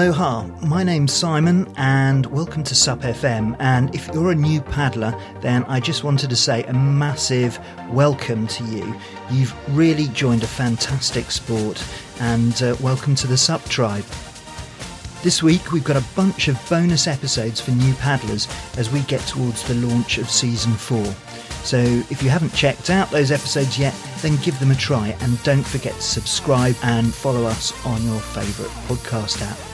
Aloha, my name's Simon and welcome to SUP FM. And if you're a new paddler, then I just wanted to say a massive welcome to you. You've really joined a fantastic sport and uh, welcome to the SUP tribe. This week we've got a bunch of bonus episodes for new paddlers as we get towards the launch of season 4. So if you haven't checked out those episodes yet, then give them a try and don't forget to subscribe and follow us on your favourite podcast app.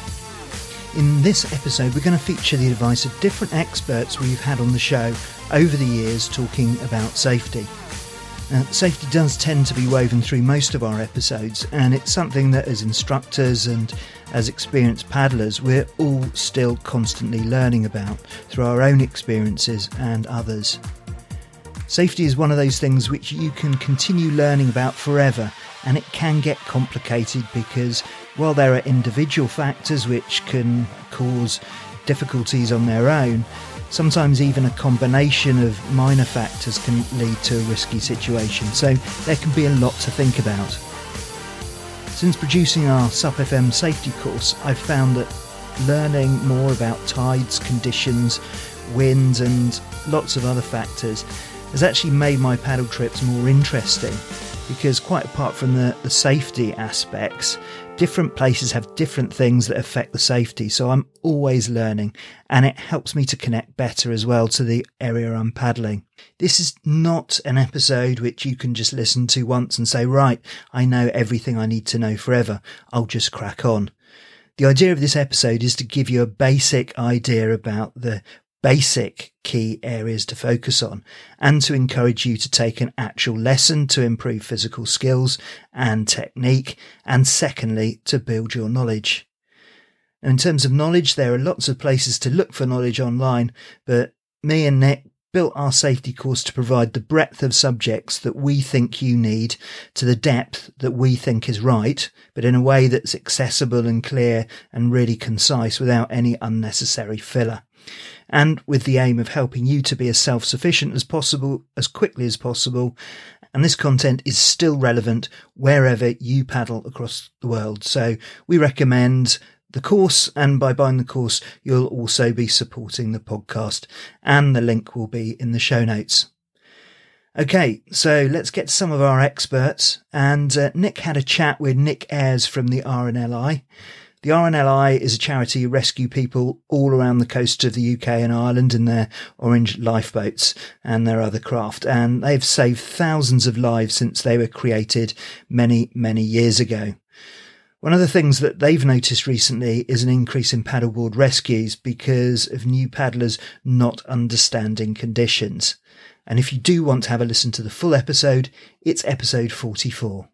In this episode, we're going to feature the advice of different experts we've had on the show over the years talking about safety. Now, safety does tend to be woven through most of our episodes, and it's something that as instructors and as experienced paddlers, we're all still constantly learning about through our own experiences and others. Safety is one of those things which you can continue learning about forever, and it can get complicated because while there are individual factors which can cause difficulties on their own, sometimes even a combination of minor factors can lead to a risky situation. So there can be a lot to think about. Since producing our SUPFM safety course, I've found that learning more about tides, conditions, winds, and lots of other factors has actually made my paddle trips more interesting because, quite apart from the, the safety aspects, different places have different things that affect the safety. So I'm always learning and it helps me to connect better as well to the area I'm paddling. This is not an episode which you can just listen to once and say, right, I know everything I need to know forever. I'll just crack on. The idea of this episode is to give you a basic idea about the basic key areas to focus on and to encourage you to take an actual lesson to improve physical skills and technique. And secondly, to build your knowledge. Now, in terms of knowledge, there are lots of places to look for knowledge online, but me and Nick built our safety course to provide the breadth of subjects that we think you need to the depth that we think is right, but in a way that's accessible and clear and really concise without any unnecessary filler and with the aim of helping you to be as self sufficient as possible, as quickly as possible. And this content is still relevant wherever you paddle across the world. So we recommend the course, and by buying the course, you'll also be supporting the podcast, and the link will be in the show notes. Okay, so let's get some of our experts. And uh, Nick had a chat with Nick Ayres from the RNLI. The RNLI is a charity who rescue people all around the coast of the UK and Ireland in their orange lifeboats and their other craft. And they've saved thousands of lives since they were created many, many years ago. One of the things that they've noticed recently is an increase in paddleboard rescues because of new paddlers not understanding conditions. And if you do want to have a listen to the full episode, it's episode 44.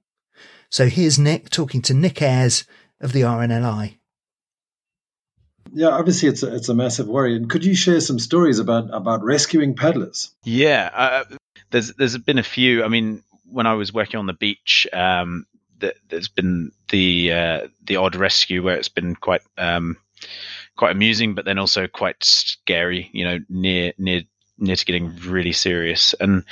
So here's Nick talking to Nick Ayres of the RNLI. Yeah, obviously it's a, it's a massive worry. And could you share some stories about about rescuing paddlers? Yeah, uh, there's there's been a few. I mean, when I was working on the beach, um, th- there's been the uh, the odd rescue where it's been quite um, quite amusing, but then also quite scary. You know, near near near to getting really serious. And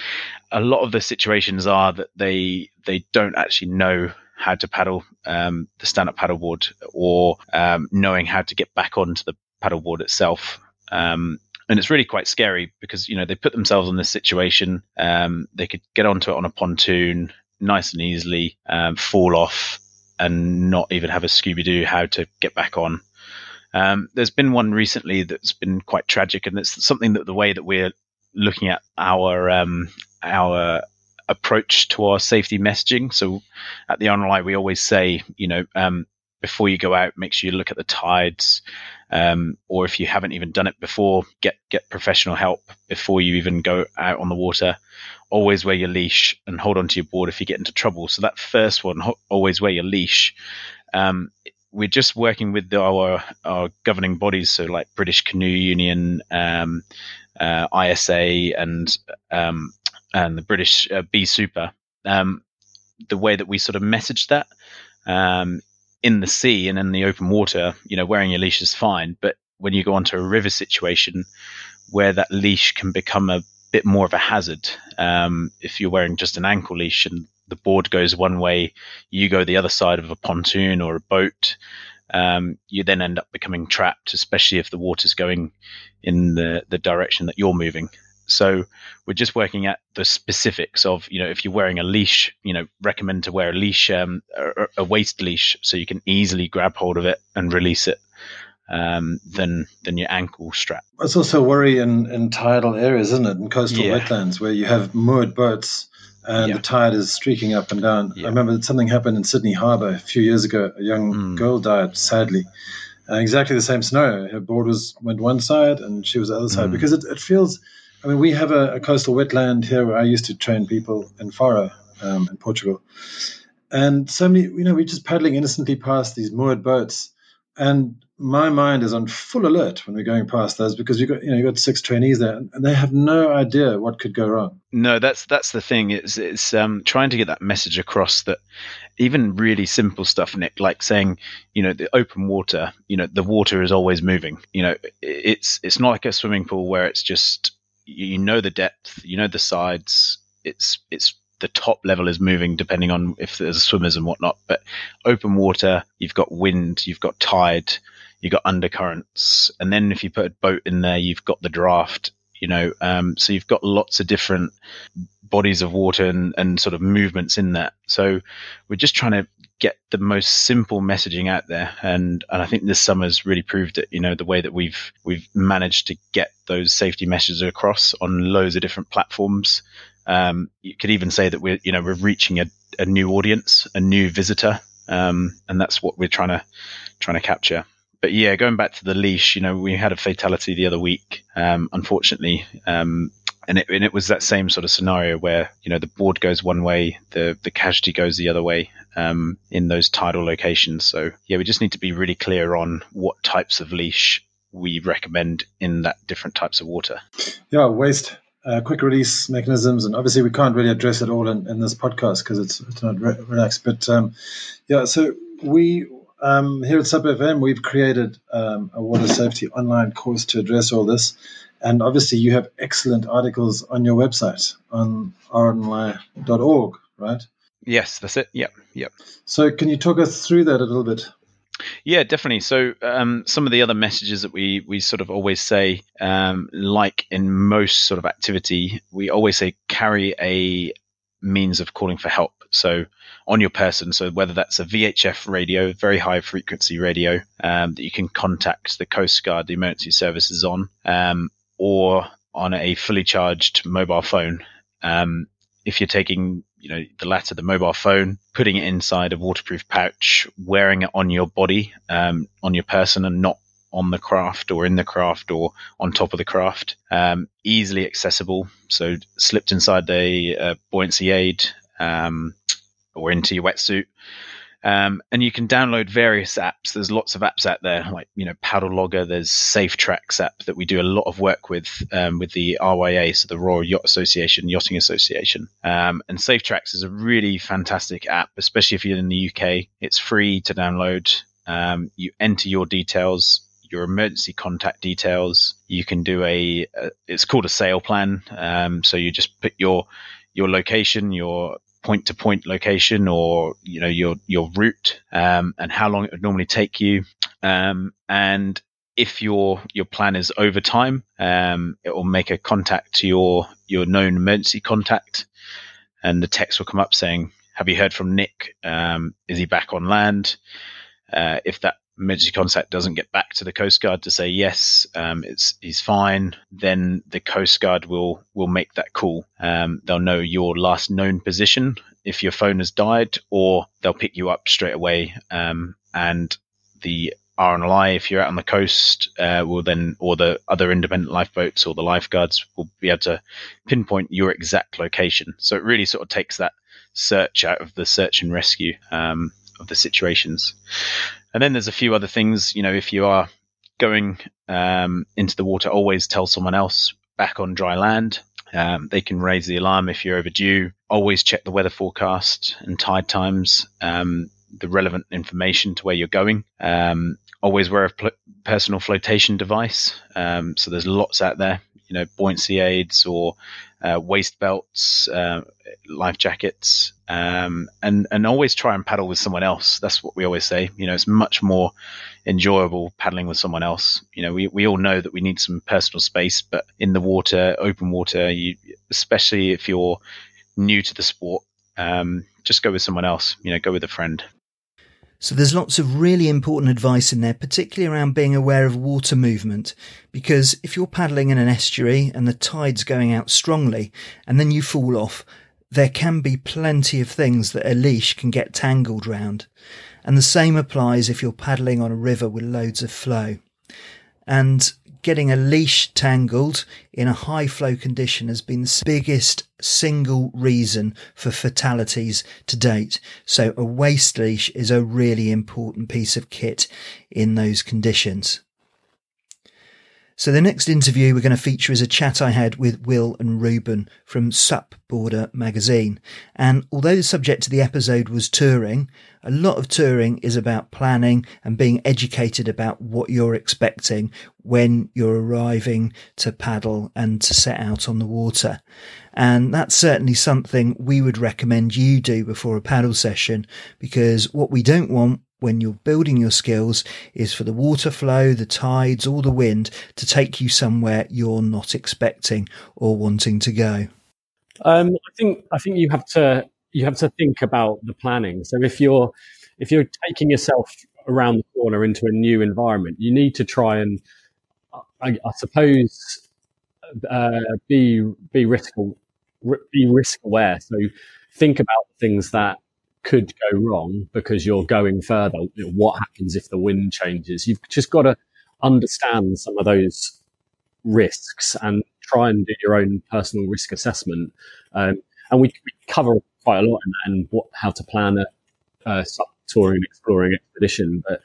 a lot of the situations are that they they don't actually know how to paddle um, the stand-up paddleboard or um, knowing how to get back onto the paddleboard itself. Um, and it's really quite scary because you know they put themselves in this situation. Um, they could get onto it on a pontoon nice and easily, um, fall off, and not even have a Scooby Doo how to get back on. Um, there's been one recently that's been quite tragic, and it's something that the way that we're looking at our our approach to our safety messaging. So at the RNLI, we always say, you know, um, before you go out, make sure you look at the tides. Um, or if you haven't even done it before, get get professional help before you even go out on the water. Always wear your leash and hold onto your board if you get into trouble. So that first one, always wear your leash. Um, we're just working with our our governing bodies, so like British Canoe Union, um, uh, ISA, and um, and the British uh, BSUPA, um, the way that we sort of message that um, in the sea and in the open water, you know, wearing your leash is fine, but when you go onto a river situation where that leash can become a bit more of a hazard, um, if you're wearing just an ankle leash and the board goes one way, you go the other side of a pontoon or a boat. um, you then end up becoming trapped, especially if the water's going in the, the direction that you're moving. So we're just working at the specifics of, you know, if you're wearing a leash, you know, recommend to wear a leash, um, a, a waist leash, so you can easily grab hold of it and release it um, than than your ankle strap. It's also a worry in, in tidal areas, isn't it? In coastal yeah. wetlands where you have moored boats and yeah. the tide is streaking up and down. Yeah. I remember that something happened in Sydney Harbour a few years ago. A young mm. girl died, sadly. Uh, exactly the same scenario. Her board was went one side and she was the other side mm. because it, it feels. I mean, we have a, a, coastal wetland here where I used to train people in Faro um, in Portugal, and so many. You know, we're just paddling innocently past these moored boats, and my mind is on full alert when we're going past those because you've got you know you've got six trainees there and they have no idea what could go wrong. No, that's that's the thing. It's it's um, trying to get that message across that even really simple stuff, Nick, like saying you know the open water, you know the water is always moving. You know it's it's not like a swimming pool where it's just you know the depth, you know the sides. It's it's the top level is moving depending on if there's swimmers and whatnot. But open water, you've got wind, you've got tide you've got undercurrents, and then if you put a boat in there, you've got the draft. You know, um, so you've got lots of different bodies of water and, and sort of movements in that. So we're just trying to get the most simple messaging out there, and and I think this summer's really proved it. You know, the way that we've we've managed to get those safety messages across on loads of different platforms. Um, you could even say that we're you know we're reaching a, a new audience, a new visitor, um, and that's what we're trying to trying to capture but yeah, going back to the leash, you know, we had a fatality the other week, um, unfortunately, um, and it, and it was that same sort of scenario where you know the board goes one way, the the casualty goes the other way um, in those tidal locations. So yeah, we just need to be really clear on what types of leash we recommend in that different types of water. Yeah, waist uh, quick release mechanisms, and obviously we can't really address it all in, in this podcast because it's it's not re- relaxed. But um, yeah, so we um, here at SUP FM, we've created um, a water safety online course to address all this. And obviously, you have excellent articles on your website on rnli.org, right? Yes, that's it. Yep, yep. So, can you talk us through that a little bit? Yeah, definitely. So, um, some of the other messages that we we sort of always say, um, like in most sort of activity, we always say carry a means of calling for help. So on your person, so whether that's a VHF radio, very high frequency radio um, that you can contact the Coast Guard, the emergency services on, um, or on a fully charged mobile phone. Um, if you're taking, you know, the latter, the mobile phone, putting it inside a waterproof pouch, wearing it on your body, um, on your person, and not on the craft or in the craft or on top of the craft. Um, easily accessible. So slipped inside a, uh, buoyancy aid um, or into your wetsuit. Um, and you can download various apps. There's lots of apps out there, like you know Paddle Logger. There's SafeTrx app that we do a lot of work with um, with the RYA, so the Royal Yacht Association, Yachting Association. Um, and SafeTrx is a really fantastic app, especially if you're in the UK. It's free to download. Um, you enter your details your emergency contact details. You can do a, a it's called a sail plan. Um, so you just put your your location, your point to point location, or you know your your route, um, and how long it would normally take you. Um, and if your your plan is over time, um, it will make a contact to your your known emergency contact, and the text will come up saying, "Have you heard from Nick? Um, is he back on land?" Uh, if that emergency contact doesn't get back to the Coast Guard to say yes, um, it's he's fine, then the Coast Guard will will make that call. Um, they'll know your last known position if your phone has died, or they'll pick you up straight away. Um, and the RNLI, if you're out on the coast, uh, will then, or the other independent lifeboats or the lifeguards will be able to pinpoint your exact location. So it really sort of takes that search out of the search and rescue um, of the situations. And then there's a few other things. You know, if you are going um, into the water, always tell someone else back on dry land. Um, they can raise the alarm if you're overdue. Always check the weather forecast and tide times, um, the relevant information to where you're going. Um, always wear a pl- personal flotation device. Um, so there's lots out there, you know, buoyancy aids or uh, waist belts, uh, life jackets, um, and and always try and paddle with someone else. That's what we always say. You know, it's much more enjoyable paddling with someone else. You know, we, we all know that we need some personal space, but in the water, open water, you especially if you're new to the sport, um, just go with someone else. You know, go with a friend. So there's lots of really important advice in there, particularly around being aware of water movement. Because if you're paddling in an estuary and the tide's going out strongly and then you fall off, there can be plenty of things that a leash can get tangled round. And the same applies if you're paddling on a river with loads of flow. And getting a leash tangled in a high flow condition has been the biggest single reason for fatalities to date. So a waist leash is a really important piece of kit in those conditions. So the next interview we're going to feature is a chat I had with Will and Ruben from Sup Border magazine. And although the subject of the episode was touring, a lot of touring is about planning and being educated about what you're expecting when you're arriving to paddle and to set out on the water. And that's certainly something we would recommend you do before a paddle session because what we don't want when you're building your skills is for the water flow, the tides, or the wind to take you somewhere you're not expecting or wanting to go? Um, I think I think you have to you have to think about the planning. So if you're if you're taking yourself around the corner into a new environment, you need to try and I, I suppose uh, be be risk be risk aware. So think about things that could go wrong because you're going further. What happens if the wind changes? You've just got to understand some of those risks and try and do your own personal risk assessment. Um, and we, we, cover quite a lot in what, how to plan a, a touring exploring expedition. But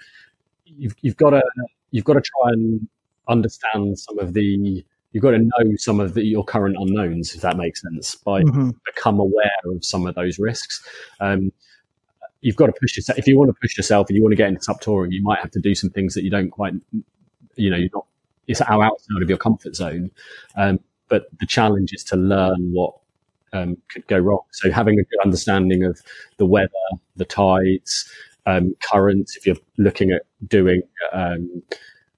you've, you've got to you've got to try and understand some of the you've got to know some of the, your current unknowns, if that makes sense, by mm-hmm. become aware of some of those risks. Um, you've got to push yourself. If you want to push yourself and you want to get into SUP touring, you might have to do some things that you don't quite, you know, you're not, it's outside of your comfort zone. Um, but the challenge is to learn what um, could go wrong. So having a good understanding of the weather, the tides, um, currents. If you're looking at doing um,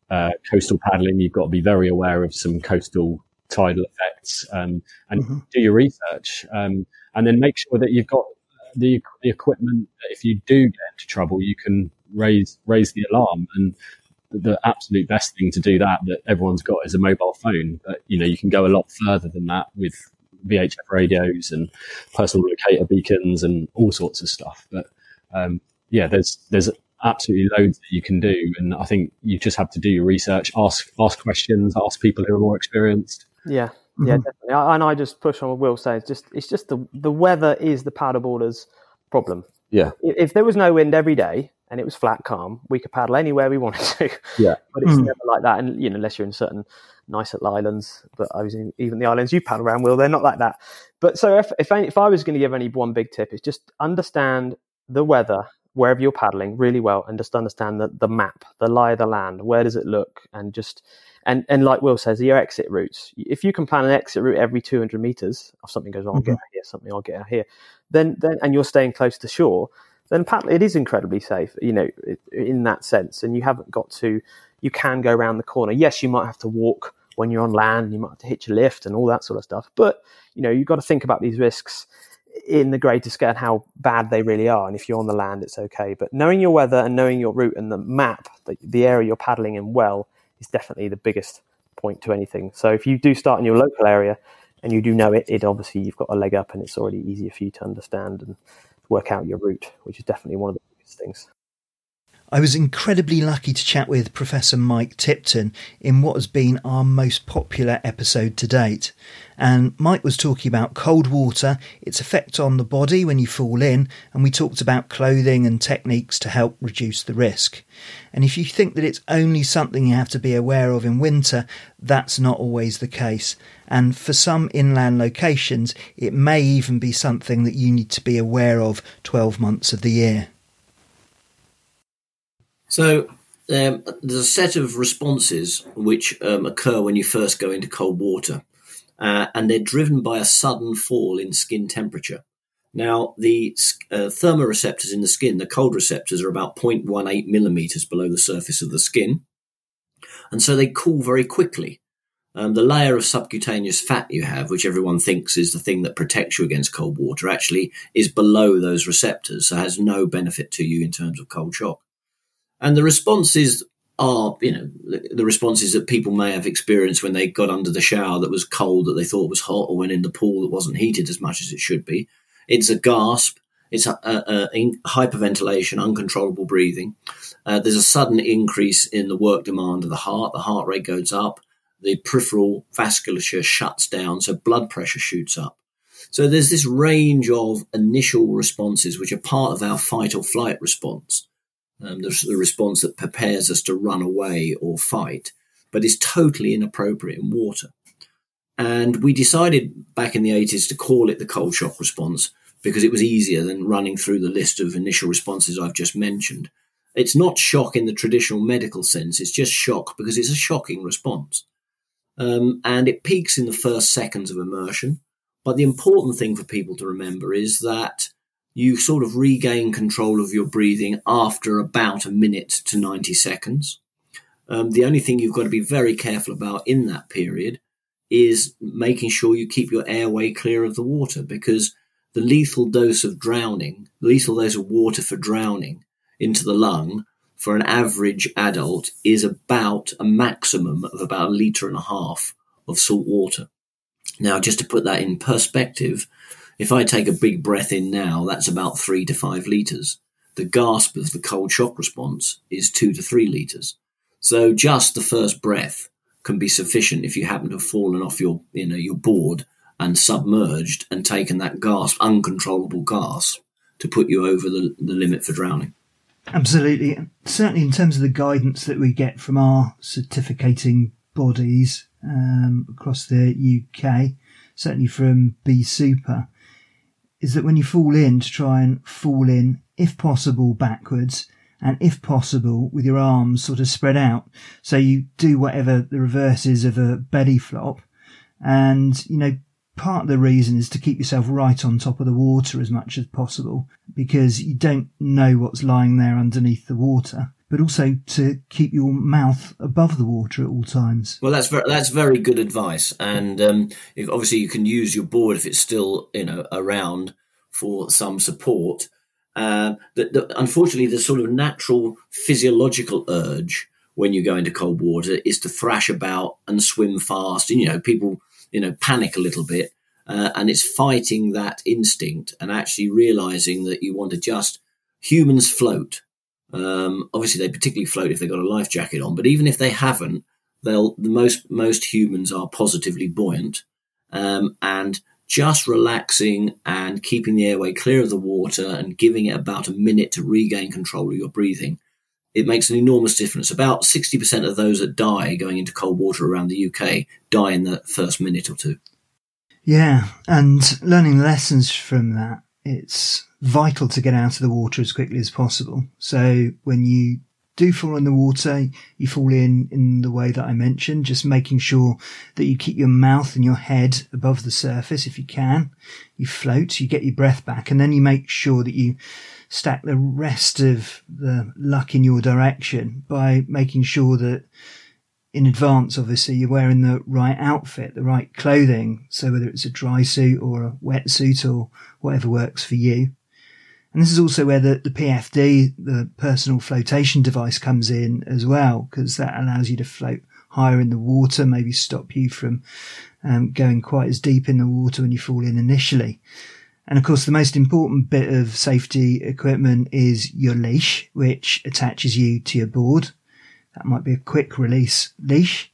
uh, coastal paddling, you've got to be very aware of some coastal tidal effects um, and mm-hmm. do your research. Um, and then make sure that you've got the the equipment. If you do get into trouble, you can raise raise the alarm. And the absolute best thing to do that that everyone's got is a mobile phone. But you know, you can go a lot further than that with VHF radios and personal locator beacons and all sorts of stuff. But um, yeah, there's there's absolutely loads that you can do, and I think you just have to do your research, ask ask questions, ask people who are more experienced. Yeah, yeah, mm-hmm. definitely. And I just push on what Will says. Just it's just the the weather is the paddleboarder's problem. Yeah. If there was no wind every day and it was flat calm, we could paddle anywhere we wanted to. Yeah. but it's mm. never like that. And you know, unless you're in certain nice little islands, but I was in even the islands you paddle around, Will, they're not like that. But so if if, if I was going to give any one big tip, it's just understand the weather wherever you're paddling really well and just understand the, the map, the lie of the land. Where does it look? And just and and like Will says, your exit routes. If you can plan an exit route every 200 meters, if something goes wrong, mm-hmm. I'll get out here, something I'll get out here. Then then and you're staying close to shore, then paddle it is incredibly safe. You know, in that sense, and you haven't got to. You can go around the corner. Yes, you might have to walk when you're on land. You might have to hitch a lift and all that sort of stuff. But you know, you've got to think about these risks in the greater scale and how bad they really are. And if you're on the land, it's okay. But knowing your weather and knowing your route and the map, the, the area you're paddling in well, is definitely the biggest point to anything. So if you do start in your local area and you do know it, it obviously you've got a leg up and it's already easier for you to understand and work out your route, which is definitely one of the biggest things. I was incredibly lucky to chat with Professor Mike Tipton in what has been our most popular episode to date. And Mike was talking about cold water, its effect on the body when you fall in, and we talked about clothing and techniques to help reduce the risk. And if you think that it's only something you have to be aware of in winter, that's not always the case. And for some inland locations, it may even be something that you need to be aware of 12 months of the year. So um, there's a set of responses which um, occur when you first go into cold water, uh, and they're driven by a sudden fall in skin temperature. Now, the uh, thermoreceptors in the skin, the cold receptors, are about 0.18 millimeters below the surface of the skin. And so they cool very quickly. Um, the layer of subcutaneous fat you have, which everyone thinks is the thing that protects you against cold water, actually is below those receptors, so has no benefit to you in terms of cold shock. And the responses are, you know, the, responses that people may have experienced when they got under the shower that was cold that they thought was hot, or when in the pool that wasn't heated as much as it should be. It's a gasp. It's a, a, a hyperventilation, uncontrollable breathing. Uh, there's a sudden increase in the work demand of the heart. The heart rate goes up the peripheral vasculature shuts down, so blood pressure shoots up. So there's this range of initial responses which are part of our fight or flight response. Um, the, the response that prepares us to run away or fight, but is totally inappropriate in water. And we decided back in the 80s to call it the cold shock response because it was easier than running through the list of initial responses I've just mentioned. It's not shock in the traditional medical sense, it's just shock because it's a shocking response um, and it peaks in the first seconds of immersion. But the important thing for people to remember is that you sort of regain control of your breathing after about a minute to 90 seconds. Um, the only thing you've got to be very careful about in that period is making sure you keep your airway clear of the water because the lethal dose of drowning, lethal dose of water for drowning into the lung for an average adult is about a maximum of about a litre and a half of salt water. Now, just to put that in perspective, if I take a big breath in now, that's about three to five litres. The gasp of the cold shock response is two to three litres. So just the first breath can be sufficient if you happen to have fallen off your, you know, your board and submerged and taken that gasp, uncontrollable gasp, to put you over the, the limit for drowning. Absolutely. Certainly, in terms of the guidance that we get from our certificating bodies um, across the UK, certainly from BSUPA, is that when you fall in, to try and fall in, if possible, backwards, and if possible, with your arms sort of spread out. So you do whatever the reverse is of a belly flop, and you know part of the reason is to keep yourself right on top of the water as much as possible because you don't know what's lying there underneath the water but also to keep your mouth above the water at all times. Well, that's very, that's very good advice, and um, if, obviously you can use your board if it's still you know around for some support. Uh, the, the, unfortunately, the sort of natural physiological urge when you go into cold water is to thrash about and swim fast. And you know, people you know, panic a little bit. Uh, and it's fighting that instinct and actually realizing that you want to just humans float. Um, obviously, they particularly float if they've got a life jacket on, but even if they haven't, they'll the most most humans are positively buoyant um, and just relaxing and keeping the airway clear of the water and giving it about a minute to regain control of your breathing it makes an enormous difference. About 60% of those that die going into cold water around the UK die in the first minute or two. Yeah, and learning lessons from that, it's vital to get out of the water as quickly as possible. So when you do fall in the water, you fall in in the way that I mentioned, just making sure that you keep your mouth and your head above the surface if you can. You float, you get your breath back, and then you make sure that you stack the rest of the luck in your direction by making sure that in advance, obviously, you're wearing the right outfit, the right clothing. So whether it's a dry suit or a wetsuit or whatever works for you. And this is also where the, the PFD, the personal flotation device comes in as well, because that allows you to float higher in the water, maybe stop you from um, going quite as deep in the water when you fall in initially. And of course, the most important bit of safety equipment is your leash, which attaches you to your board. That might be a quick release leash,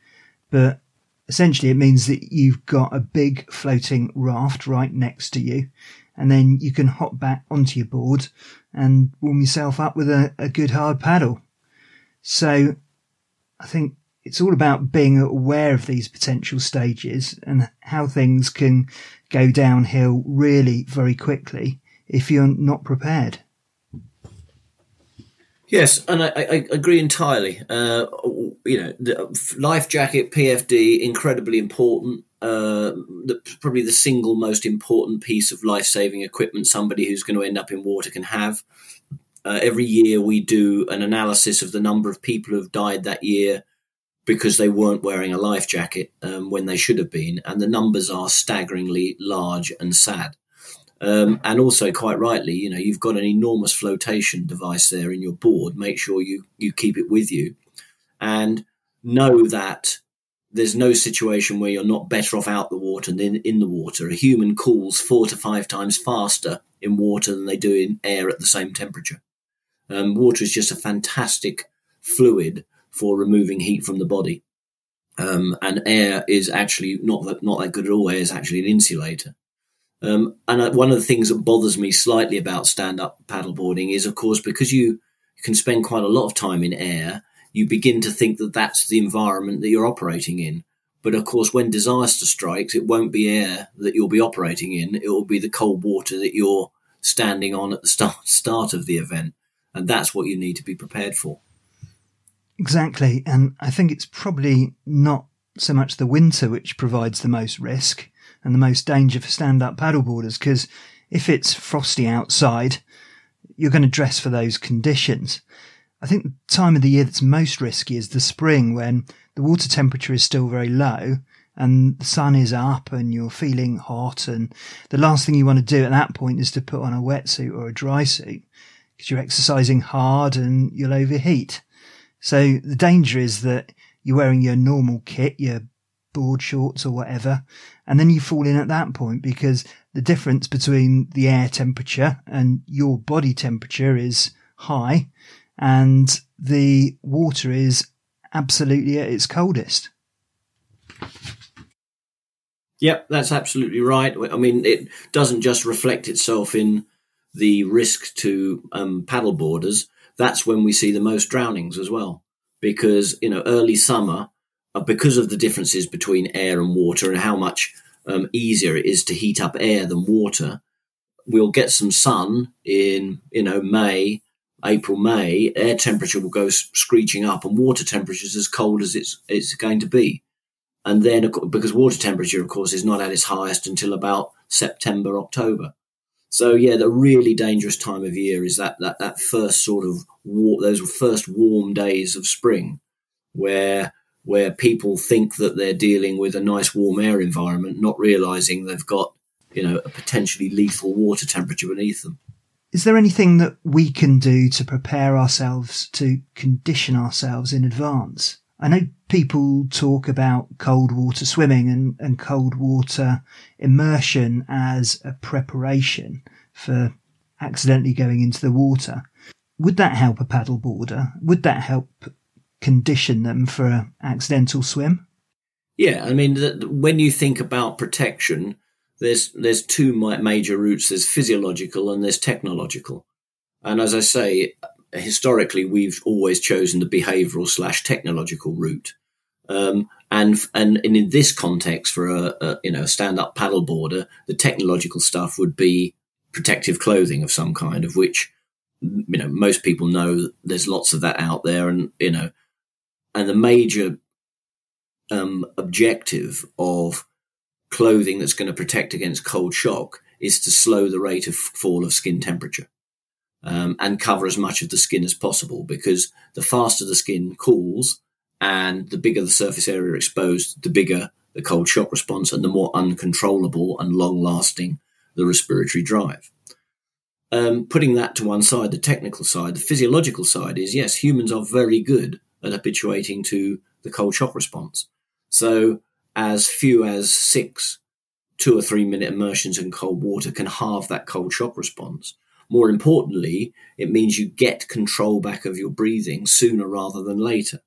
but essentially it means that you've got a big floating raft right next to you. And then you can hop back onto your board and warm yourself up with a, a good hard paddle. So I think it's all about being aware of these potential stages and how things can go downhill really very quickly if you're not prepared. Yes, and I, I agree entirely. Uh, you know, life jacket, PFD, incredibly important. Uh, the, probably the single most important piece of life saving equipment somebody who's going to end up in water can have. Uh, every year we do an analysis of the number of people who've died that year because they weren't wearing a life jacket um, when they should have been, and the numbers are staggeringly large and sad. Um, and also, quite rightly, you know, you've got an enormous flotation device there in your board. Make sure you you keep it with you, and know that there's no situation where you're not better off out the water than in the water. A human cools four to five times faster in water than they do in air at the same temperature. Um, water is just a fantastic fluid for removing heat from the body. Um, and air is actually not that, not that good at all. Air is actually an insulator. Um, and one of the things that bothers me slightly about stand up paddleboarding is, of course, because you can spend quite a lot of time in air, you begin to think that that's the environment that you're operating in. But of course, when disaster strikes, it won't be air that you'll be operating in. It will be the cold water that you're standing on at the start, start of the event. And that's what you need to be prepared for. Exactly. And I think it's probably not so much the winter which provides the most risk and the most danger for stand up paddleboarders because if it's frosty outside, you're going to dress for those conditions. I think the time of the year that's most risky is the spring when the water temperature is still very low and the sun is up and you're feeling hot. And the last thing you want to do at that point is to put on a wetsuit or a dry suit because you're exercising hard and you'll overheat. So the danger is that you're wearing your normal kit, your board shorts or whatever, and then you fall in at that point because the difference between the air temperature and your body temperature is high and the water is absolutely at its coldest. Yep, that's absolutely right. I mean, it doesn't just reflect itself in the risk to um, paddleboarders. That's when we see the most drownings as well, because you know, early summer, uh, because of the differences between air and water and how much um, easier it is to heat up air than water, we'll get some sun in you know May April, May, air temperature will go screeching up and water temperature is as cold as it's, it's going to be. And then, because water temperature, of course, is not at its highest until about September, October. So yeah, the really dangerous time of year is that that, that first sort of war, those first warm days of spring, where where people think that they're dealing with a nice warm air environment, not realizing they've got you know a potentially lethal water temperature beneath them. Is there anything that we can do to prepare ourselves to condition ourselves in advance? I know people talk about cold water swimming and, and cold water immersion as a preparation for accidentally going into the water. Would that help a paddleboarder? Would that help condition them for an accidental swim? Yeah, I mean, when you think about protection, there's there's two major routes. There's physiological and there's technological. And as I say, historically we've always chosen the behavioural slash technological route. Um, and, and in this context, for a, a you know stand up paddleboarder, the technological stuff would be protective clothing of some kind, of which you know most people know there's lots of that out there, and you know, and the major um, objective of clothing that's going to protect against cold shock is to slow the rate of fall of skin temperature um, and cover as much of the skin as possible because the faster the skin cools and the bigger the surface area exposed, the bigger the cold shock response and the more uncontrollable and long lasting the respiratory drive. Um, putting that to one side, the technical side, the physiological side is yes, humans are very good at habituating to the cold shock response. So as few as six two or three minute immersions in cold water can halve that cold shock response. More importantly, it means you get control back of your breathing sooner rather than later.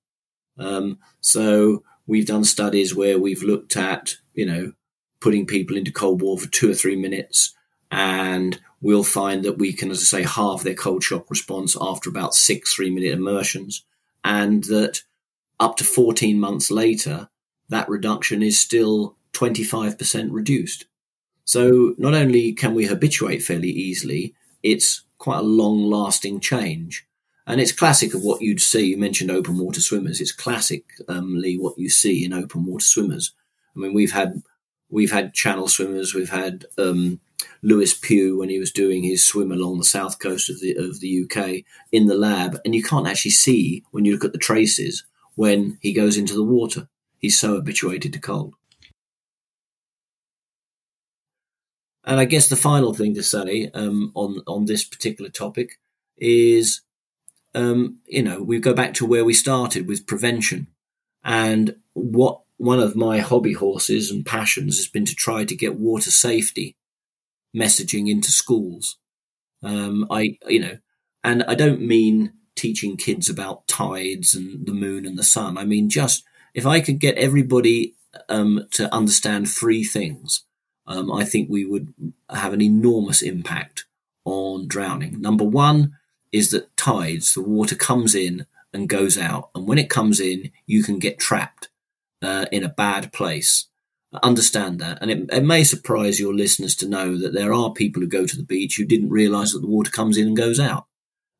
Um, so we've done studies where we've looked at, you know, putting people into cold water for two or three minutes and we'll find that we can, as I say, halve their cold shock response after about six three minute immersions and that up to 14 months later, that reduction is still 25% reduced. So not only can we habituate fairly easily, it's quite a long lasting change. And it's classic of what you'd see. You mentioned open water swimmers. It's classically what you see in open water swimmers. I mean, we've had We've had channel swimmers. We've had um, Lewis Pugh when he was doing his swim along the south coast of the of the UK in the lab, and you can't actually see when you look at the traces when he goes into the water. He's so habituated to cold. And I guess the final thing to say um, on on this particular topic is, um, you know, we go back to where we started with prevention, and what one of my hobby horses and passions has been to try to get water safety messaging into schools. Um, I, you know, and I don't mean teaching kids about tides and the moon and the sun. I mean just if I could get everybody um, to understand three things um, I think we would have an enormous impact on drowning. Number one is that tides, the water comes in and goes out. And when it comes in, you can get trapped uh, in a bad place. Understand that. And it, it, may surprise your listeners to know that there are people who go to the beach who didn't realize that the water comes in and goes out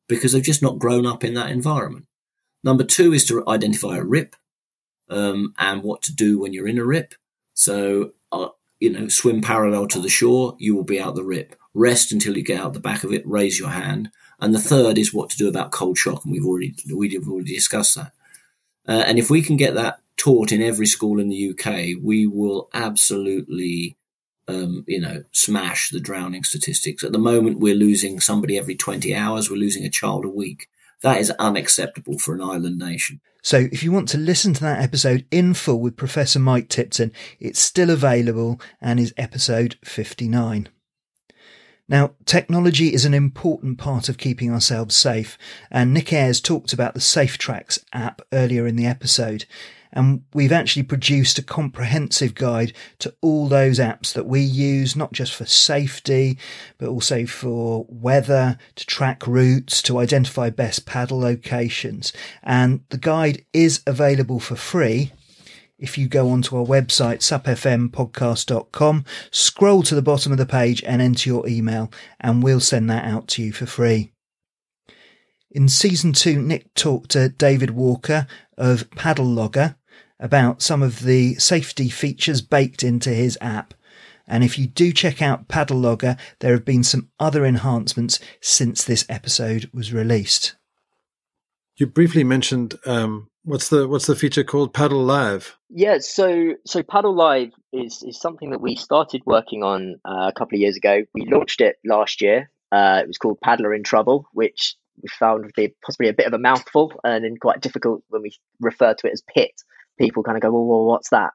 because they've just not grown up in that environment. Number two is to identify a rip um, and what to do when you're in a rip. So, uh, you know, swim parallel to the shore, you will be out the rip. Rest until you get out the back of it, raise your hand. And the third is what to do about cold shock, and we've already we've already discussed that. Uh, and if we can get that taught in every school in the UK, we will absolutely, um, you know, smash the drowning statistics. At the moment, we're losing somebody every 20 hours. We're losing a child a week. That is unacceptable for an island nation. So if you want to listen to that episode in full with Professor Mike Tipton, it's still available and is episode 59. Now, technology is an important part of keeping ourselves safe, and Nick Ayres talked about the SafeTrx app earlier in the episode. And we've actually produced a comprehensive guide to all those apps that we use, not just for safety, but also for weather, to track routes, to identify best paddle locations. And the guide is available for free if you go onto our website, supfmpodcast.com, scroll to the bottom of the page and enter your email, and we'll send that out to you for free. In season two, Nick talked to David Walker of Paddle Logger about some of the safety features baked into his app. And if you do check out Paddle Logger, there have been some other enhancements since this episode was released. You briefly mentioned um, what's the what's the feature called Paddle Live? Yeah, so so Paddle Live is is something that we started working on uh, a couple of years ago. We launched it last year. Uh, it was called Paddler in Trouble, which we found to be possibly a bit of a mouthful and quite difficult when we refer to it as pit people kind of go, well, well what's that?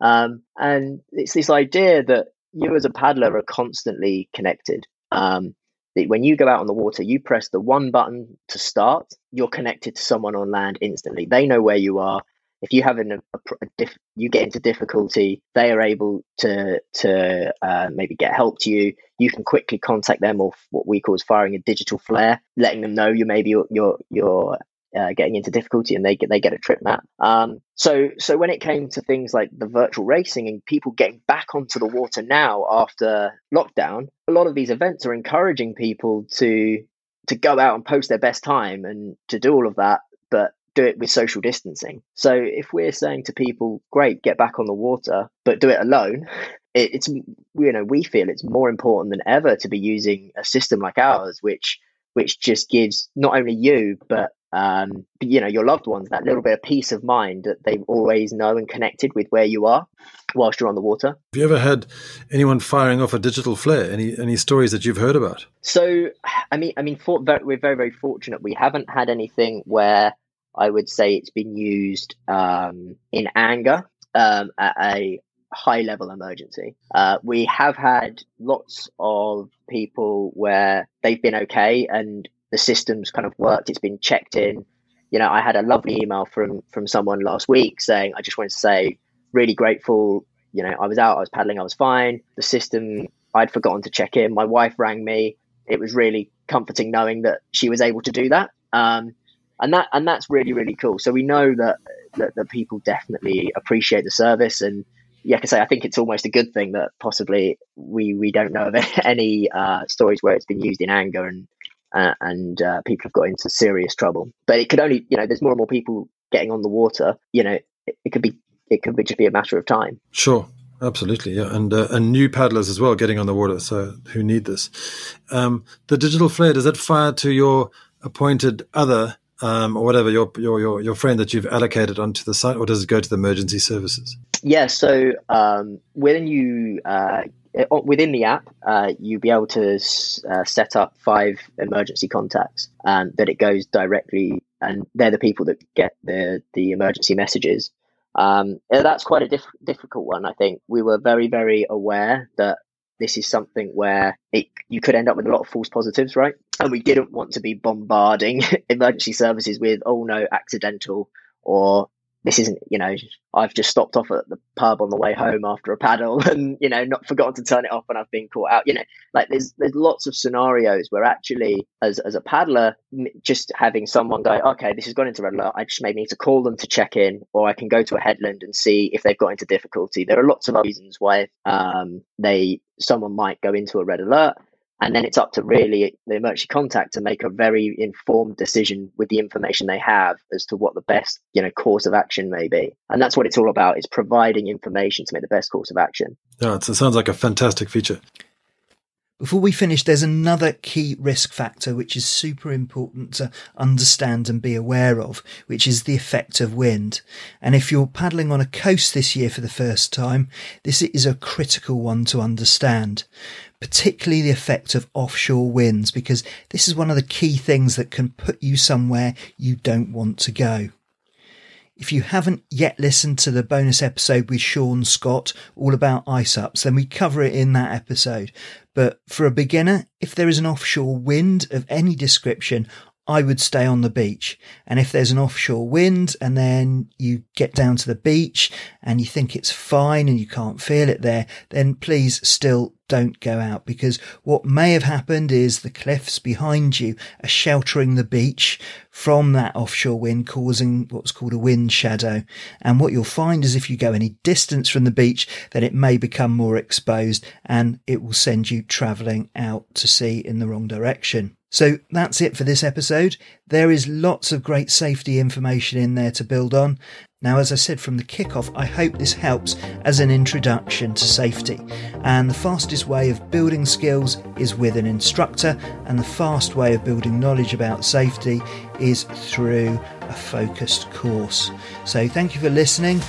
Um, and it's this idea that you as a paddler are constantly connected. Um, that when you go out on the water, you press the one button to start, you're connected to someone on land instantly. They know where you are. If you have an, a, a diff, you get into difficulty, they are able to to uh, maybe get help to you. You can quickly contact them, or what we call is firing a digital flare, letting them know you maybe you're you're, you're uh, getting into difficulty and they get they get a trip map. Um, so so when it came to things like the virtual racing and people getting back onto the water now after lockdown, a lot of these events are encouraging people to to go out and post their best time and to do all of that, but do it with social distancing. So if we're saying to people, great, get back on the water, but do it alone, it, it's you know we feel it's more important than ever to be using a system like ours, which which just gives not only you but um, you know your loved ones that little bit of peace of mind that they always know and connected with where you are whilst you're on the water. Have you ever had anyone firing off a digital flare? Any any stories that you've heard about? So, I mean, I mean, for, we're very very fortunate. We haven't had anything where I would say it's been used um, in anger um, at a high level emergency. Uh, we have had lots of people where they've been okay and the system's kind of worked. It's been checked in. You know, I had a lovely email from from someone last week saying, "I just wanted to say, really grateful. You know, I was out, I was paddling, I was fine. The system, I'd forgotten to check in. My wife rang me. It was really comforting knowing that she was able to do that. Um, and that and that's really really cool. So we know that that, that people definitely appreciate the service and yeah, I can say I think it's almost a good thing that possibly we we don't know of any uh, stories where it's been used in anger and uh, and uh, people have got into serious trouble. But it could only, you know, there's more and more people getting on the water. You know, it, it could be, it could be just be a matter of time. Sure, Absolutely, yeah, and uh, and new paddlers as well getting on the water. So who need this? Um, the digital flare does that fire to your appointed other um, or whatever your, your your friend that you've allocated onto the site, or does it go to the emergency services? Yeah, so um, when you uh, within the app, uh, you'll be able to uh, set up five emergency contacts um, that it goes directly, and they're the people that get the the emergency messages. Um, that's quite a diff- difficult one. I think we were very, very aware that this is something where it, you could end up with a lot of false positives, right? And we didn't want to be bombarding emergency services with, oh no, accidental or this isn't, you know, I've just stopped off at the pub on the way home after a paddle and, you know, not forgotten to turn it off and I've been caught out. You know, like there's there's lots of scenarios where actually as as a paddler, just having someone go, okay, this has gone into red alert. I just maybe need to call them to check in or I can go to a headland and see if they've got into difficulty. There are lots of reasons why um, they someone might go into a red alert and then it's up to really the emergency contact to make a very informed decision with the information they have as to what the best you know course of action may be. And that's what it's all about is providing information to make the best course of action. Yeah it sounds like a fantastic feature. Before we finish, there's another key risk factor which is super important to understand and be aware of, which is the effect of wind. And if you're paddling on a coast this year for the first time, this is a critical one to understand particularly the effect of offshore winds, because this is one of the key things that can put you somewhere you don't want to go. If you haven't yet listened to the bonus episode with Sean Scott all about ice ups, then we cover it in that episode. But for a beginner, if there is an offshore wind of any description, I would stay on the beach. And if there's an offshore wind and then you get down to the beach and you think it's fine and you can't feel it there, then please still don't go out because what may have happened is the cliffs behind you are sheltering the beach from that offshore wind, causing what's called a wind shadow. And what you'll find is if you go any distance from the beach, then it may become more exposed and it will send you traveling out to sea in the wrong direction. So that's it for this episode. There is lots of great safety information in there to build on. Now, as I said from the kickoff, I hope this helps as an introduction to safety. And the fastest way of building skills is with an instructor, and the fast way of building knowledge about safety is through a focused course. So, thank you for listening.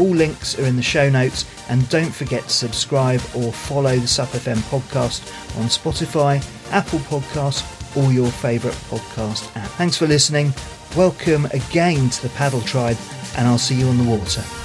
All links are in the show notes, and don't forget to subscribe or follow the SUP FM podcast on Spotify, Apple Podcasts, or your favourite podcast app. Thanks for listening. Welcome again to the Paddle Tribe, and I'll see you on the water.